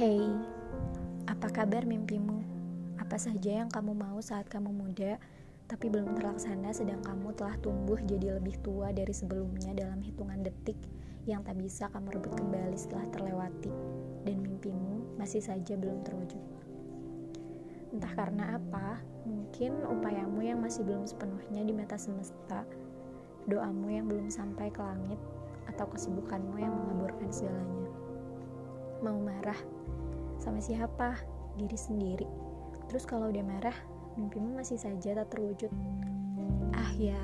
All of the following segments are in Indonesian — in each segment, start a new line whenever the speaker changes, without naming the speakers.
Hey, apa kabar mimpimu? Apa saja yang kamu mau saat kamu muda, tapi belum terlaksana sedang kamu telah tumbuh jadi lebih tua dari sebelumnya dalam hitungan detik yang tak bisa kamu rebut kembali setelah terlewati, dan mimpimu masih saja belum terwujud. Entah karena apa, mungkin upayamu yang masih belum sepenuhnya di mata semesta, doamu yang belum sampai ke langit, atau kesibukanmu yang mengaburkan segalanya. Mau marah sama siapa? Diri sendiri. Terus kalau udah marah, mimpimu masih saja tak terwujud. Ah ya,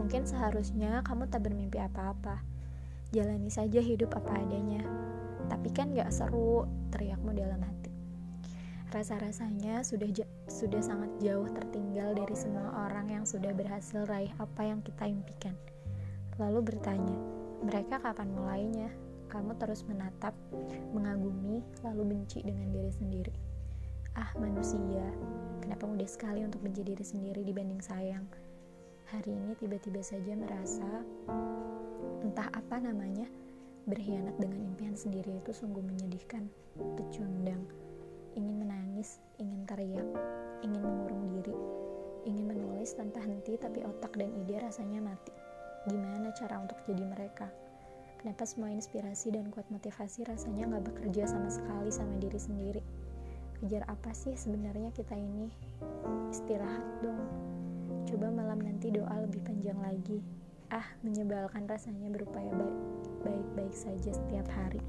mungkin seharusnya kamu tak bermimpi apa-apa. Jalani saja hidup apa adanya. Tapi kan gak seru, teriakmu dalam hati. Rasa-rasanya sudah sudah sangat jauh tertinggal dari semua orang yang sudah berhasil raih apa yang kita impikan. Lalu bertanya, mereka kapan mulainya? Kamu terus menatap, mengagumi, lalu benci dengan diri sendiri. Ah, manusia, kenapa mudah sekali untuk benci diri sendiri dibanding sayang? Hari ini tiba-tiba saja merasa, entah apa namanya, berkhianat dengan impian sendiri itu sungguh menyedihkan, pecundang, ingin menangis, ingin teriak, ingin mengurung diri, ingin menulis tanpa henti tapi otak dan ide rasanya mati. Gimana cara untuk jadi mereka? Kenapa semua inspirasi dan kuat motivasi rasanya nggak bekerja sama sekali sama diri sendiri? Kejar apa sih sebenarnya kita ini? Istirahat dong. Coba malam nanti doa lebih panjang lagi. Ah, menyebalkan rasanya berupaya baik-baik saja setiap hari.